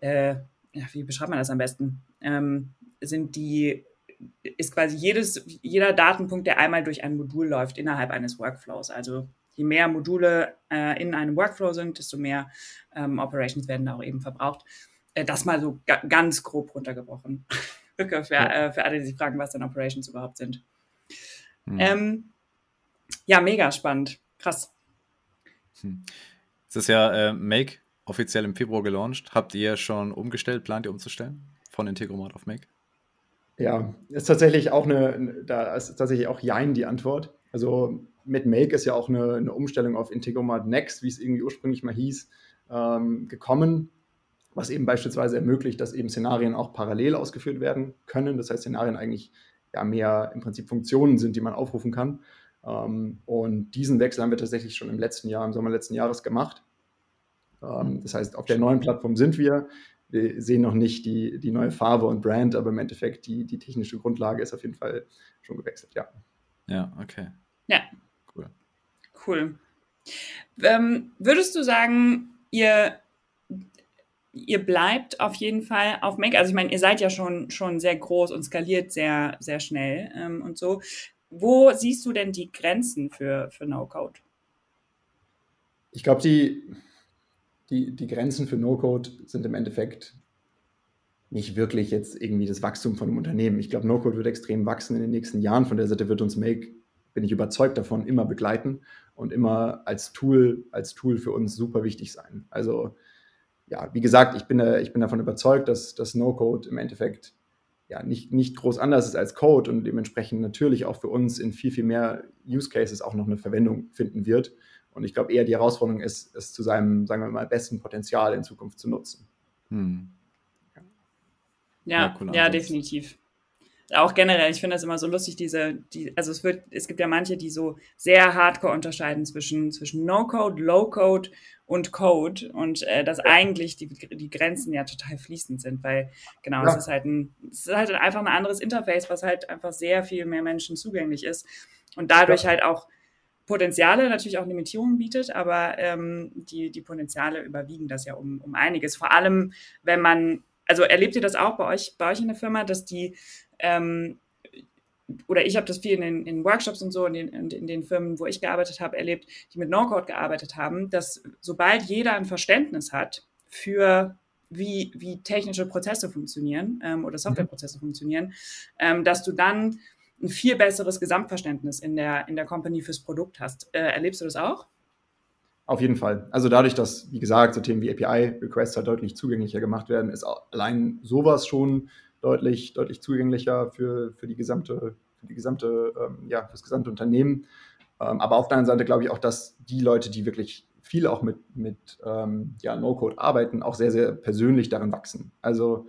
äh, ja, wie beschreibt man das am besten? Ähm, sind die, ist quasi jedes, jeder Datenpunkt, der einmal durch ein Modul läuft innerhalb eines Workflows. Also je mehr Module äh, in einem Workflow sind, desto mehr ähm, Operations werden da auch eben verbraucht. Äh, das mal so ga ganz grob runtergebrochen. für, für, äh, für alle, die sich fragen, was denn Operations überhaupt sind. Hm. Ähm, ja, mega spannend. Krass. Hm. Es ist ja äh, Make offiziell im Februar gelauncht. Habt ihr schon umgestellt? Plant ihr umzustellen von Integromat auf Make? Ja, ist tatsächlich auch eine, da ist tatsächlich auch Jein die Antwort. Also mit Make ist ja auch eine, eine Umstellung auf Integromat Next, wie es irgendwie ursprünglich mal hieß, ähm, gekommen, was eben beispielsweise ermöglicht, dass eben Szenarien auch parallel ausgeführt werden können. Das heißt, Szenarien eigentlich ja mehr im Prinzip Funktionen sind, die man aufrufen kann. Ähm, und diesen Wechsel haben wir tatsächlich schon im letzten Jahr, im Sommer letzten Jahres gemacht. Ähm, das heißt, auf der neuen Plattform sind wir. Wir sehen noch nicht die, die neue Farbe und Brand, aber im Endeffekt die, die technische Grundlage ist auf jeden Fall schon gewechselt, ja. Ja, okay. Ja. Cool. Cool. Ähm, würdest du sagen, ihr, ihr bleibt auf jeden Fall auf Make? Also ich meine, ihr seid ja schon, schon sehr groß und skaliert sehr, sehr schnell ähm, und so. Wo siehst du denn die Grenzen für, für No-Code? Ich glaube, die, die, die Grenzen für No-Code sind im Endeffekt nicht wirklich jetzt irgendwie das Wachstum von einem Unternehmen. Ich glaube, No-Code wird extrem wachsen in den nächsten Jahren. Von der Seite wird uns Make, bin ich überzeugt davon, immer begleiten und immer als Tool, als Tool für uns super wichtig sein. Also, ja, wie gesagt, ich bin, ich bin davon überzeugt, dass, dass No-Code im Endeffekt ja, nicht, nicht groß anders ist als Code und dementsprechend natürlich auch für uns in viel, viel mehr Use Cases auch noch eine Verwendung finden wird. Und ich glaube eher die Herausforderung ist, es zu seinem, sagen wir mal, besten Potenzial in Zukunft zu nutzen. Hm. Ja, ja, ja definitiv. Auch generell, ich finde das immer so lustig, diese, die, also es wird, es gibt ja manche, die so sehr hardcore unterscheiden zwischen, zwischen No-Code, Low-Code und Code und äh, dass eigentlich die, die Grenzen ja total fließend sind, weil genau, ja. es ist halt ein, es ist halt einfach ein anderes Interface, was halt einfach sehr viel mehr Menschen zugänglich ist und dadurch ja. halt auch Potenziale natürlich auch Limitierungen bietet, aber ähm, die, die Potenziale überwiegen das ja um, um einiges. Vor allem, wenn man, also erlebt ihr das auch bei euch, bei euch in der Firma, dass die ähm, oder ich habe das viel in den in Workshops und so, in den, in den Firmen, wo ich gearbeitet habe, erlebt, die mit No-Code gearbeitet haben, dass sobald jeder ein Verständnis hat für wie, wie technische Prozesse funktionieren ähm, oder Softwareprozesse mhm. funktionieren, ähm, dass du dann ein viel besseres Gesamtverständnis in der, in der Company fürs Produkt hast. Äh, erlebst du das auch? Auf jeden Fall. Also dadurch, dass, wie gesagt, so Themen wie API-Requests halt deutlich zugänglicher gemacht werden, ist allein sowas schon deutlich, deutlich zugänglicher für, für die gesamte, für die gesamte, ähm, ja, für das gesamte Unternehmen. Ähm, aber auf der anderen Seite glaube ich auch, dass die Leute, die wirklich viel auch mit, mit ähm, ja, No-Code arbeiten, auch sehr, sehr persönlich darin wachsen. Also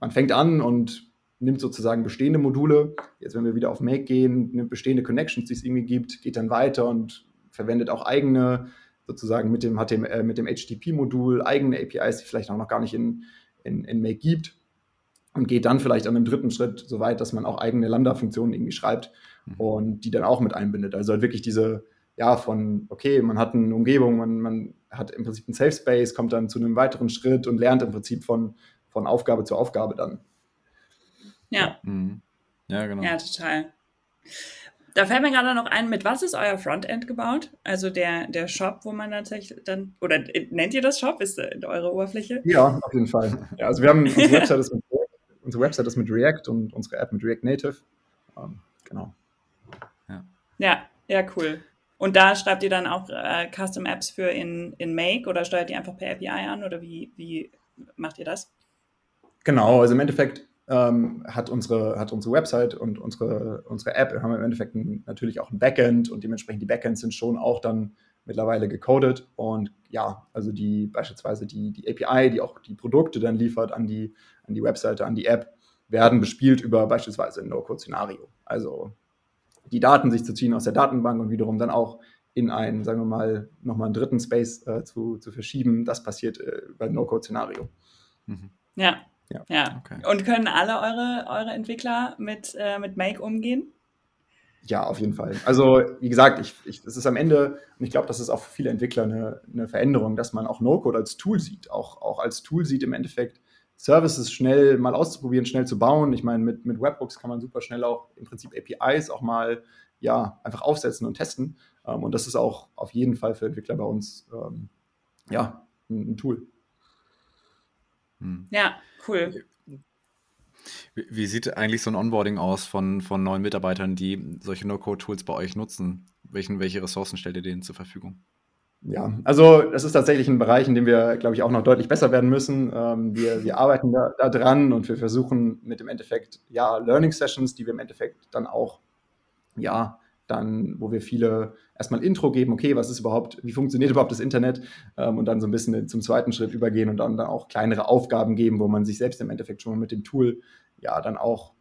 man fängt an und nimmt sozusagen bestehende Module, jetzt wenn wir wieder auf Make gehen, nimmt bestehende Connections, die es irgendwie gibt, geht dann weiter und verwendet auch eigene, sozusagen mit dem, HTML, äh, mit dem HTTP-Modul, eigene APIs, die vielleicht auch noch gar nicht in, in, in Make gibt und geht dann vielleicht an einem dritten Schritt so weit, dass man auch eigene Lambda-Funktionen irgendwie schreibt mhm. und die dann auch mit einbindet. Also halt wirklich diese, ja, von, okay, man hat eine Umgebung, man, man hat im Prinzip einen Safe Space, kommt dann zu einem weiteren Schritt und lernt im Prinzip von, von Aufgabe zu Aufgabe dann. Ja. Mhm. Ja, genau. Ja, total. Da fällt mir gerade noch ein, mit was ist euer Frontend gebaut? Also der, der Shop, wo man tatsächlich dann, oder nennt ihr das Shop? Ist eure Oberfläche? Ja, auf jeden Fall. Ja, also wir haben, unsere Website ist mit, unsere Website ist mit React und unsere App mit React Native. Ähm, genau. Ja. ja, ja, cool. Und da schreibt ihr dann auch äh, Custom Apps für in, in Make oder steuert ihr einfach per API an oder wie, wie macht ihr das? Genau, also im Endeffekt ähm, hat, unsere, hat unsere Website und unsere, unsere App haben im Endeffekt ein, natürlich auch ein Backend und dementsprechend die Backends sind schon auch dann mittlerweile gecodet und ja, also die beispielsweise die, die API, die auch die Produkte dann liefert an die, an die Webseite, an die App, werden bespielt über beispielsweise ein No-Code-Szenario. Also die Daten sich zu ziehen aus der Datenbank und wiederum dann auch in einen, sagen wir mal, nochmal einen dritten Space äh, zu, zu verschieben, das passiert äh, über ein No-Code-Szenario. Mhm. Ja, ja. ja. Okay. Und können alle eure, eure Entwickler mit, äh, mit Make umgehen? Ja, auf jeden Fall. Also, wie gesagt, ich, ich, das ist am Ende, und ich glaube, das ist auch für viele Entwickler eine, eine Veränderung, dass man auch No-Code als Tool sieht, auch, auch als Tool sieht im Endeffekt, Services schnell mal auszuprobieren, schnell zu bauen. Ich meine, mit, mit Webhooks kann man super schnell auch im Prinzip APIs auch mal ja, einfach aufsetzen und testen. Ähm, und das ist auch auf jeden Fall für Entwickler bei uns ähm, ja, ein, ein Tool. Hm. Ja, cool. Wie, wie, sieht eigentlich so ein Onboarding aus von, von neuen Mitarbeitern, die solche No-Code-Tools bei euch nutzen? Welchen, welche Ressourcen stellt ihr denen zur Verfügung? Ja, also das ist tatsächlich ein Bereich, in dem wir, glaube ich, auch noch deutlich besser werden müssen. Ähm, wir, wir arbeiten da, da, dran und wir versuchen mit dem Endeffekt, ja, Learning Sessions, die wir im Endeffekt dann auch, ja, dann, wo wir viele erstmal Intro geben, okay, was ist überhaupt, wie funktioniert überhaupt das Internet ähm, und dann so ein bisschen zum zweiten Schritt übergehen und dann, dann auch kleinere Aufgaben geben, wo man sich selbst im Endeffekt schon mal mit dem Tool ja dann auch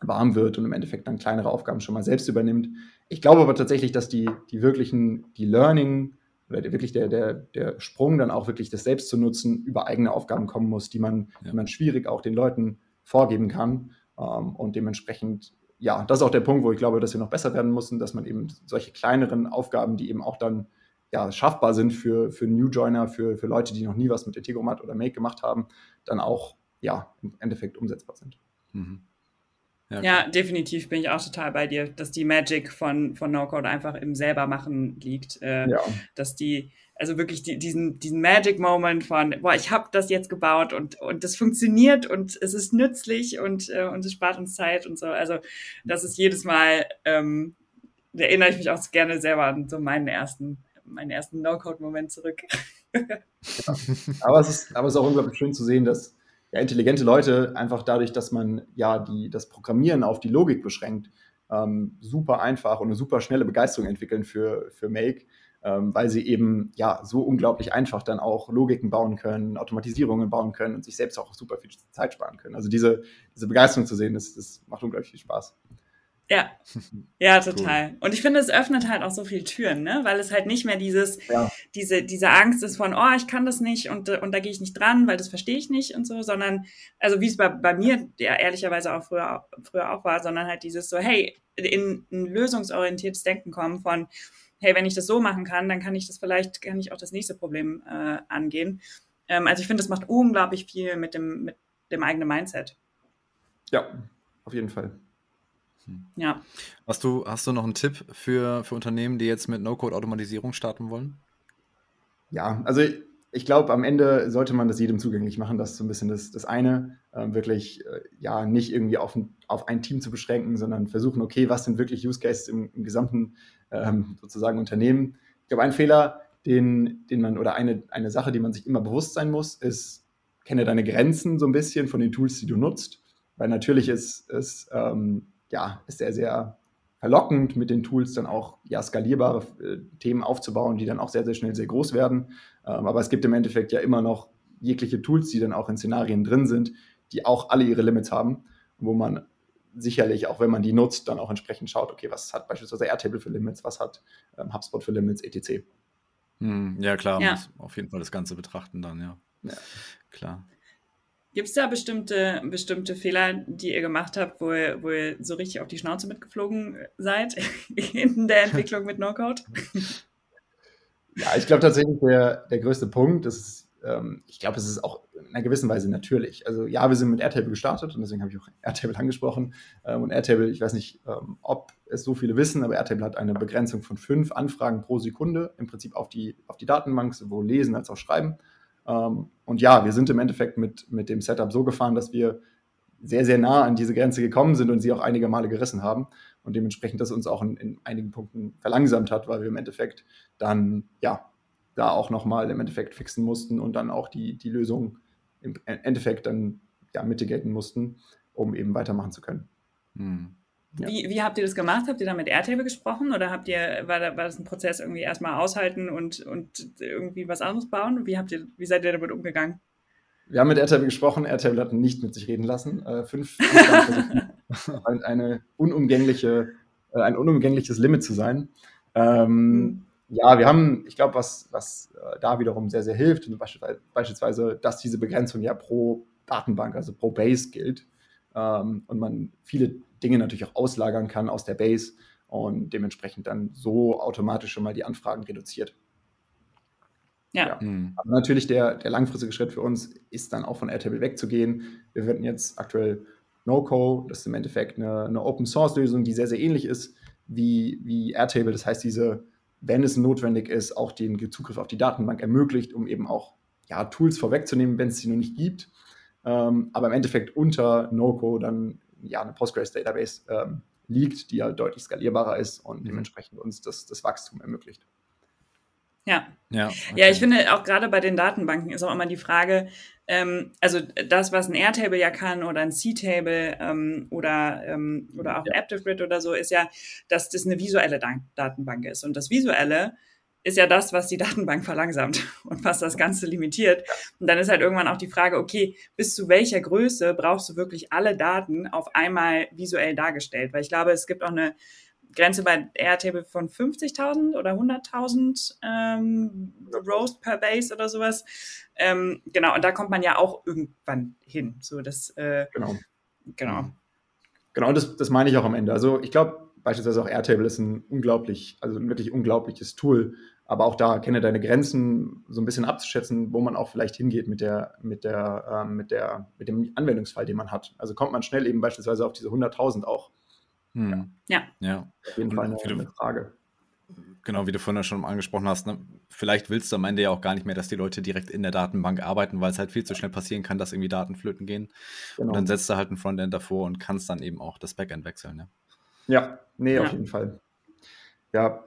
warm wird und im Endeffekt dann kleinere Aufgaben schon mal selbst übernimmt. Ich glaube aber tatsächlich, dass die, die wirklichen, die Learning oder der, wirklich der, der, der Sprung dann auch wirklich das selbst zu nutzen über eigene Aufgaben kommen muss, die man, ja. die man schwierig auch den Leuten vorgeben kann. Ähm, und dementsprechend ja, das ist auch der Punkt, wo ich glaube, dass wir noch besser werden müssen, dass man eben solche kleineren Aufgaben, die eben auch dann ja, schaffbar sind für, für New Joiner, für, für Leute, die noch nie was mit Integromat oder Make gemacht haben, dann auch ja, im Endeffekt umsetzbar sind. Mhm. Ja, ja, definitiv bin ich auch total bei dir, dass die Magic von, von No-Code einfach im selbermachen liegt. Äh, ja. Dass die, also wirklich die, diesen, diesen Magic-Moment von, boah, ich habe das jetzt gebaut und, und das funktioniert und es ist nützlich und, äh, und es spart uns Zeit und so. Also das ist jedes Mal, ähm, da erinnere ich mich auch gerne selber an so meinen ersten, meinen ersten No-Code-Moment zurück. ja. aber, es ist, aber es ist auch unglaublich schön zu sehen, dass ja, intelligente Leute einfach dadurch, dass man ja die, das Programmieren auf die Logik beschränkt, ähm, super einfach und eine super schnelle Begeisterung entwickeln für, für Make, ähm, weil sie eben ja so unglaublich einfach dann auch Logiken bauen können, Automatisierungen bauen können und sich selbst auch super viel Zeit sparen können. Also diese, diese Begeisterung zu sehen, das, das macht unglaublich viel Spaß. Ja, ja, total. Cool. Und ich finde, es öffnet halt auch so viele Türen, ne? Weil es halt nicht mehr dieses, ja. diese, diese Angst ist von, oh, ich kann das nicht und, und da gehe ich nicht dran, weil das verstehe ich nicht und so, sondern, also wie es bei, bei mir ja ehrlicherweise auch früher, früher auch war, sondern halt dieses so, hey, in ein lösungsorientiertes Denken kommen von, hey, wenn ich das so machen kann, dann kann ich das vielleicht, kann ich auch das nächste Problem äh, angehen. Ähm, also ich finde, das macht unglaublich viel mit dem, mit dem eigenen Mindset. Ja, auf jeden Fall. Ja. Hast du, hast du noch einen Tipp für, für Unternehmen, die jetzt mit No-Code-Automatisierung starten wollen? Ja, also ich glaube, am Ende sollte man das jedem zugänglich machen. Das ist so ein bisschen das, das eine, äh, wirklich äh, ja nicht irgendwie auf ein, auf ein Team zu beschränken, sondern versuchen, okay, was sind wirklich Use Cases im, im gesamten ähm, sozusagen Unternehmen. Ich glaube, ein Fehler, den, den man oder eine, eine Sache, die man sich immer bewusst sein muss, ist, kenne deine Grenzen so ein bisschen von den Tools, die du nutzt. Weil natürlich ist es ähm, ja, ist sehr, sehr verlockend, mit den Tools dann auch ja, skalierbare äh, Themen aufzubauen, die dann auch sehr, sehr schnell sehr groß werden. Ähm, aber es gibt im Endeffekt ja immer noch jegliche Tools, die dann auch in Szenarien drin sind, die auch alle ihre Limits haben, wo man sicherlich, auch wenn man die nutzt, dann auch entsprechend schaut, okay, was hat beispielsweise Airtable für Limits, was hat ähm, HubSpot für Limits, etc. Hm, ja, klar, ja. muss auf jeden Fall das Ganze betrachten dann, ja. ja. Klar. Gibt es da bestimmte, bestimmte Fehler, die ihr gemacht habt, wo ihr, wo ihr so richtig auf die Schnauze mitgeflogen seid in der Entwicklung mit No-Code? Ja, ich glaube tatsächlich, der, der größte Punkt ist, ähm, ich glaube, es ist auch in einer gewissen Weise natürlich. Also ja, wir sind mit Airtable gestartet und deswegen habe ich auch Airtable angesprochen. Ähm, und Airtable, ich weiß nicht, ähm, ob es so viele wissen, aber Airtable hat eine Begrenzung von fünf Anfragen pro Sekunde im Prinzip auf die, auf die Datenbank, sowohl lesen als auch schreiben. Ähm, und ja, wir sind im Endeffekt mit, mit dem Setup so gefahren, dass wir sehr, sehr nah an diese Grenze gekommen sind und sie auch einige Male gerissen haben und dementsprechend das uns auch in, in einigen Punkten verlangsamt hat, weil wir im Endeffekt dann ja da auch nochmal im Endeffekt fixen mussten und dann auch die, die Lösung im Endeffekt dann ja mitigaten mussten, um eben weitermachen zu können. Hm. Ja. Wie, wie habt ihr das gemacht? Habt ihr da mit Airtable gesprochen oder habt ihr, war, da, war das ein Prozess irgendwie erstmal aushalten und, und irgendwie was anderes bauen? Wie, habt ihr, wie seid ihr damit umgegangen? Wir haben mit Airtable gesprochen, Airtable hat nicht mit sich reden lassen. Äh, fünf eine unumgängliche, äh, ein unumgängliches Limit zu sein. Ähm, mhm. Ja, wir haben, ich glaube, was, was äh, da wiederum sehr, sehr hilft, beispielsweise, beispielsweise, dass diese Begrenzung ja pro Datenbank, also pro Base gilt ähm, und man viele Dinge natürlich auch auslagern kann aus der Base und dementsprechend dann so automatisch schon mal die Anfragen reduziert. Ja. ja. Mhm. Aber natürlich der, der langfristige Schritt für uns ist dann auch von Airtable wegzugehen. Wir verwenden jetzt aktuell NoCo, das ist im Endeffekt eine, eine Open Source Lösung, die sehr, sehr ähnlich ist wie, wie Airtable. Das heißt, diese, wenn es notwendig ist, auch den Zugriff auf die Datenbank ermöglicht, um eben auch ja, Tools vorwegzunehmen, wenn es sie noch nicht gibt. Ähm, aber im Endeffekt unter NoCo dann ja eine Postgres-Database ähm, liegt, die halt deutlich skalierbarer ist und mhm. dementsprechend uns das, das Wachstum ermöglicht. Ja. Ja, okay. ja, ich finde auch gerade bei den Datenbanken ist auch immer die Frage, ähm, also das, was ein Airtable ja kann oder ein C-Table ähm, oder, ähm, oder auch ein ActiveGrid oder so, ist ja, dass das eine visuelle Datenbank ist. Und das Visuelle ist ja das, was die Datenbank verlangsamt und was das Ganze limitiert. Und dann ist halt irgendwann auch die Frage, okay, bis zu welcher Größe brauchst du wirklich alle Daten auf einmal visuell dargestellt? Weil ich glaube, es gibt auch eine Grenze bei Airtable von 50.000 oder 100.000 ähm, Roast per Base oder sowas. Ähm, genau, und da kommt man ja auch irgendwann hin. So, das, äh, genau. Genau. Genau, das, das meine ich auch am Ende. Also ich glaube, beispielsweise auch Airtable ist ein unglaublich, also ein wirklich unglaubliches Tool. Aber auch da kenne deine Grenzen so ein bisschen abzuschätzen, wo man auch vielleicht hingeht mit der, mit der, ähm, mit der, mit dem Anwendungsfall, den man hat. Also kommt man schnell eben beispielsweise auf diese 100.000 auch. Hm. Ja. Ja. Auf jeden Fall eine, eine Frage genau, wie du vorhin schon angesprochen hast, ne? vielleicht willst du am Ende ja auch gar nicht mehr, dass die Leute direkt in der Datenbank arbeiten, weil es halt viel zu schnell passieren kann, dass irgendwie Daten flöten gehen. Genau. Und dann setzt du halt ein Frontend davor und kannst dann eben auch das Backend wechseln. Ja, ja nee, ja. auf jeden Fall. Ja,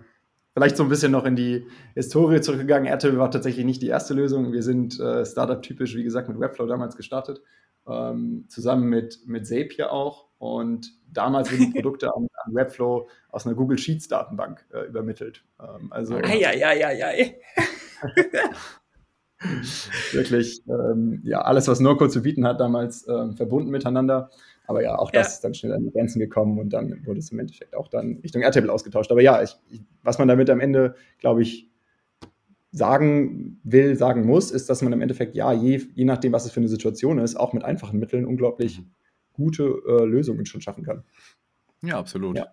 vielleicht so ein bisschen noch in die Historie zurückgegangen. Airtable war tatsächlich nicht die erste Lösung. Wir sind äh, Startup-typisch, wie gesagt, mit Webflow damals gestartet, ähm, zusammen mit, mit Zapier auch. Und damals wurden die Produkte an, an, Webflow aus einer Google Sheets Datenbank äh, übermittelt. Ähm, also Eieieiei. wirklich, ähm, ja, alles, was NoCode zu bieten hat, damals ähm, verbunden miteinander. Aber ja, auch das ja. ist dann schnell an die Grenzen gekommen und dann wurde es im Endeffekt auch dann Richtung Airtable ausgetauscht. Aber ja, ich, ich, was man damit am Ende, glaube ich, sagen will, sagen muss, ist, dass man im Endeffekt, ja, je, je nachdem, was es für eine Situation ist, auch mit einfachen Mitteln unglaublich mhm gute äh, Lösungen schon schaffen kann. Ja, absolut. Ja.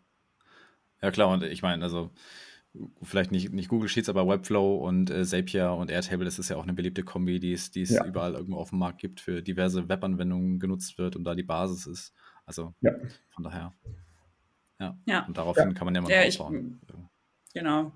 ja, klar. Und ich meine, also vielleicht nicht, nicht Google Sheets, aber Webflow und äh, Zapier und Airtable, das ist ja auch eine beliebte Kombi, die es, die es ja. überall irgendwo auf dem Markt gibt, für diverse Webanwendungen genutzt wird und da die Basis ist. Also ja. von daher. Ja. ja. Und daraufhin kann man ja mal ja, aufbauen. Ich, genau.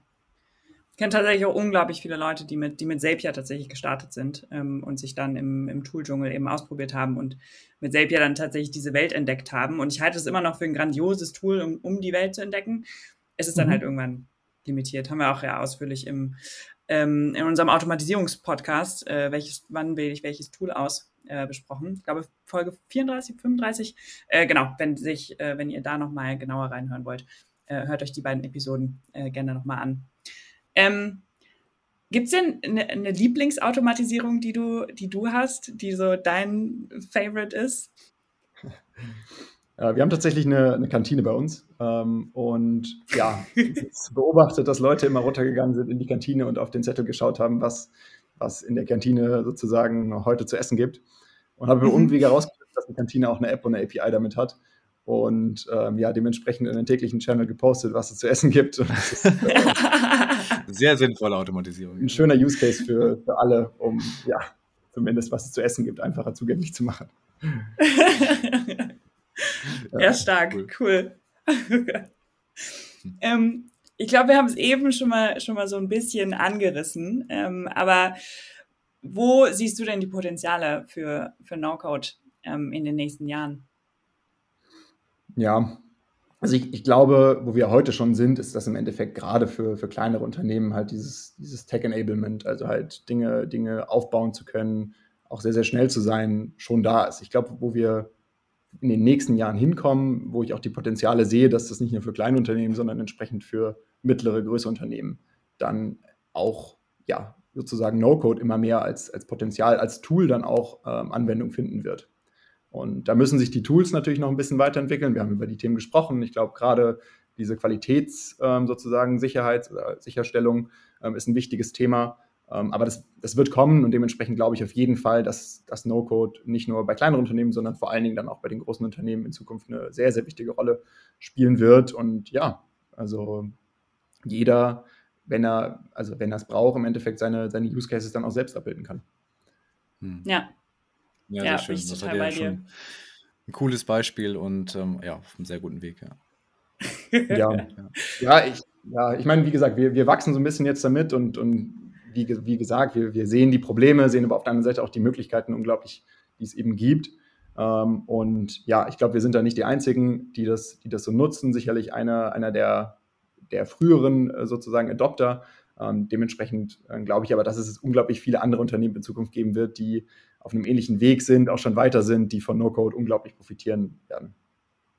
Ich kenne tatsächlich auch unglaublich viele Leute, die mit, die mit Zapier tatsächlich gestartet sind ähm, und sich dann im, im Tool-Dschungel eben ausprobiert haben und mit Zapier dann tatsächlich diese Welt entdeckt haben. Und ich halte es immer noch für ein grandioses Tool, um, um die Welt zu entdecken. Es ist dann mhm. halt irgendwann limitiert. Haben wir auch ja ausführlich im, ähm, in unserem Automatisierungspodcast, äh, welches, wann wähle ich welches Tool aus, äh, besprochen. Ich glaube, Folge 34, 35. Äh, genau, wenn sich, äh, wenn ihr da nochmal genauer reinhören wollt, äh, hört euch die beiden Episoden äh, gerne nochmal an. Ähm, Gibt es denn eine, eine, Lieblingsautomatisierung, die du, die du hast, die so dein Favorite ist? wir haben tatsächlich eine, eine Kantine bei uns ähm, und ja, beobachtet, dass Leute immer runtergegangen sind in die Kantine und auf den Zettel geschaut haben, was, was in der Kantine sozusagen heute zu essen gibt. Und habe mhm. Umwege herausgefunden, dass die Kantine auch eine App und eine API damit hat und ähm, ja, dementsprechend in den täglichen Channel gepostet, was es zu essen gibt. Ist, äh, Sehr sinnvolle Automatisierung. Ein schöner Use Case für, für alle, um ja, zumindest was es zu essen gibt, einfacher zugänglich zu machen. ja, stark, cool. cool. ähm, ich glaube, wir haben es eben schon mal, schon mal so ein bisschen angerissen, ähm, aber wo siehst du denn die Potenziale für, für No-Code ähm, in den nächsten Jahren? Ja, also ich, ich, glaube, wo wir heute schon sind, ist das im Endeffekt gerade für, für kleinere Unternehmen halt dieses, dieses Tech-Enablement, also halt Dinge, Dinge aufbauen zu können, auch sehr, sehr schnell zu sein, schon da ist. Ich glaube, wo wir in den nächsten Jahren hinkommen, wo ich auch die Potenziale sehe, dass das nicht nur für kleine Unternehmen, sondern entsprechend für mittlere, größere Unternehmen dann auch, ja, sozusagen No-Code immer mehr als, als Potenzial, als Tool dann auch ähm, Anwendung finden wird. Und da müssen sich die Tools natürlich noch ein bisschen weiterentwickeln. Wir haben über die Themen gesprochen. Ich glaube, gerade diese Qualitäts ähm, sozusagen Sicherheit oder Sicherstellung ähm, ist ein wichtiges Thema. Ähm, aber das, das wird kommen und dementsprechend glaube ich auf jeden Fall, dass das No-Code nicht nur bei kleineren Unternehmen, sondern vor allen Dingen dann auch bei den großen Unternehmen in Zukunft eine sehr, sehr wichtige Rolle spielen wird. Und ja, also jeder, wenn er, also wenn er es braucht, im Endeffekt seine, seine Use Cases dann auch selbst abbilden kann. Hm. Ja, ja, ja bin ich total bei dir. Ein cooles Beispiel und ähm, ja, auf einem sehr guten Weg, ja. ja. ja. ich, ja, ich meine, wie gesagt, wir, wir wachsen so ein bisschen jetzt damit und, und wie, wie gesagt, wir, wir sehen die Probleme, sehen aber auf der anderen Seite auch die Möglichkeiten unglaublich, die es eben gibt. Ähm, und ja, ich glaube, wir sind da nicht die Einzigen, die das, die das so nutzen. Sicherlich einer, einer der, der früheren äh, sozusagen Adopter. Ähm, dementsprechend äh, glaube ich aber, dass es unglaublich viele andere Unternehmen in Zukunft geben wird, die auf einem ähnlichen Weg sind, auch schon weiter sind, die von No-Code unglaublich profitieren werden.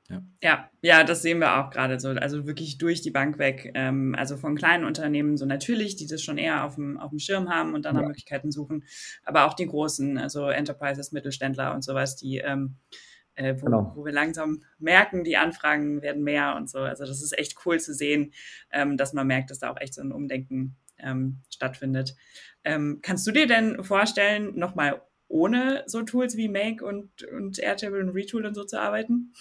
Ja. ja, ja, das sehen wir auch gerade so. Also wirklich durch die Bank weg. Ähm, also von kleinen Unternehmen so natürlich, die das schon eher auf dem, auf dem Schirm haben und dann ja. nach Möglichkeiten suchen. Aber auch die großen, also Enterprises, Mittelständler und sowas, die, ähm, äh, wo, genau. wo, wir langsam merken, die Anfragen werden mehr und so. Also das ist echt cool zu sehen, ähm, dass man merkt, dass da auch echt so ein Umdenken ähm, stattfindet. Ähm, kannst du dir denn vorstellen, nochmal ohne so Tools wie Make und, und Airtable und Retool und so zu arbeiten?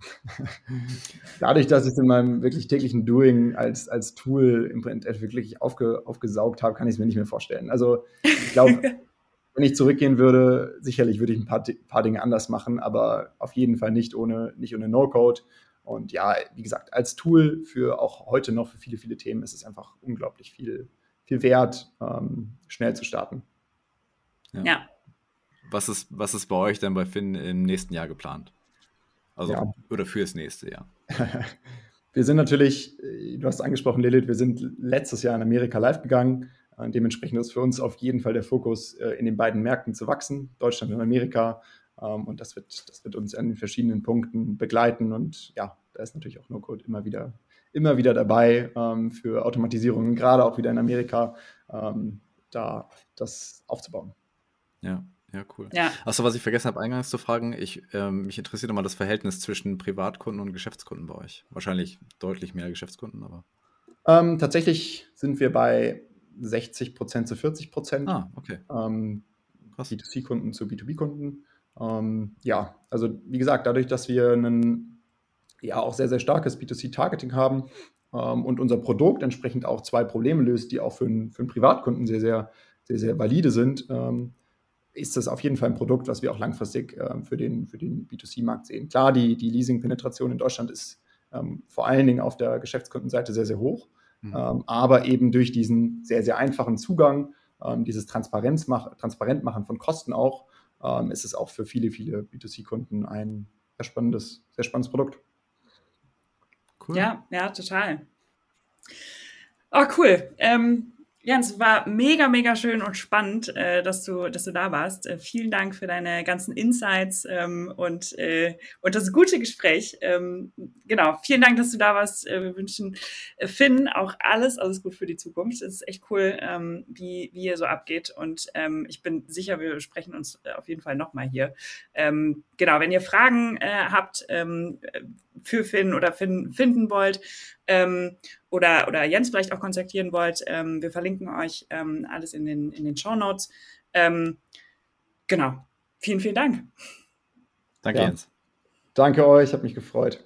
Dadurch, dass ich es in meinem wirklich täglichen Doing als, als Tool im Prinzip wirklich aufge, aufgesaugt habe, kann ich es mir nicht mehr vorstellen. Also ich glaube, wenn ich zurückgehen würde, sicherlich würde ich ein paar, paar Dinge anders machen, aber auf jeden Fall nicht ohne, nicht ohne No-Code. Und ja, wie gesagt, als Tool für auch heute noch für viele, viele Themen ist es einfach unglaublich viel, viel wert, ähm, schnell zu starten. Ja. ja. Was, ist, was ist bei euch denn bei Finn im nächsten Jahr geplant? Also, ja. oder fürs nächste Jahr? wir sind natürlich, du hast angesprochen, Lilith, wir sind letztes Jahr in Amerika live gegangen. Äh, dementsprechend ist für uns auf jeden Fall der Fokus, äh, in den beiden Märkten zu wachsen, Deutschland und Amerika. Ähm, und das wird, das wird uns an den verschiedenen Punkten begleiten. Und ja, da ist natürlich auch No-Code immer wieder, immer wieder dabei ähm, für Automatisierungen, gerade auch wieder in Amerika, ähm, da das aufzubauen. Ja, ja, cool. Ja. Achso, was ich vergessen habe, eingangs zu fragen, ich, ähm, mich interessiert immer das Verhältnis zwischen Privatkunden und Geschäftskunden bei euch. Wahrscheinlich deutlich mehr Geschäftskunden, aber. Ähm, tatsächlich sind wir bei 60 Prozent zu 40 Prozent. Ah, okay. Ähm, B2C-Kunden zu B2B-Kunden. Ähm, ja, also wie gesagt, dadurch, dass wir ein ja auch sehr, sehr starkes B2C-Targeting haben, ähm, und unser Produkt entsprechend auch zwei Probleme löst, die auch für einen, für einen Privatkunden sehr, sehr, sehr, sehr valide sind, ähm, ist das auf jeden Fall ein Produkt, was wir auch langfristig ähm, für den, für den B2C-Markt sehen. Klar, die, die Leasing-Penetration in Deutschland ist ähm, vor allen Dingen auf der Geschäftskundenseite sehr, sehr hoch, mhm. ähm, aber eben durch diesen sehr, sehr einfachen Zugang, ähm, dieses Transparenzmach Transparentmachen von Kosten auch, ähm, ist es auch für viele, viele B2C-Kunden ein sehr spannendes, sehr spannendes Produkt. Cool. Ja, ja, total. Oh, cool. Ähm, Jens, war mega, mega schön und spannend, äh, dass, du, dass du da warst. Äh, vielen Dank für deine ganzen Insights ähm, und, äh, und das gute Gespräch. Ähm, genau, vielen Dank, dass du da warst. Äh, wir wünschen äh, Finn auch alles, alles gut für die Zukunft. Es ist echt cool, ähm, wie, wie ihr so abgeht. Und ähm, ich bin sicher, wir sprechen uns äh, auf jeden Fall nochmal hier. Ähm, genau, wenn ihr Fragen habt, ähm, für Finn oder Finn finden wollt ähm, oder, oder Jens vielleicht auch kontaktieren wollt, ähm, wir verlinken euch ähm, alles in den, in den Show Notes. Ähm, genau. Vielen, vielen Dank. Danke, ja. Jens. Danke euch, hat mich gefreut.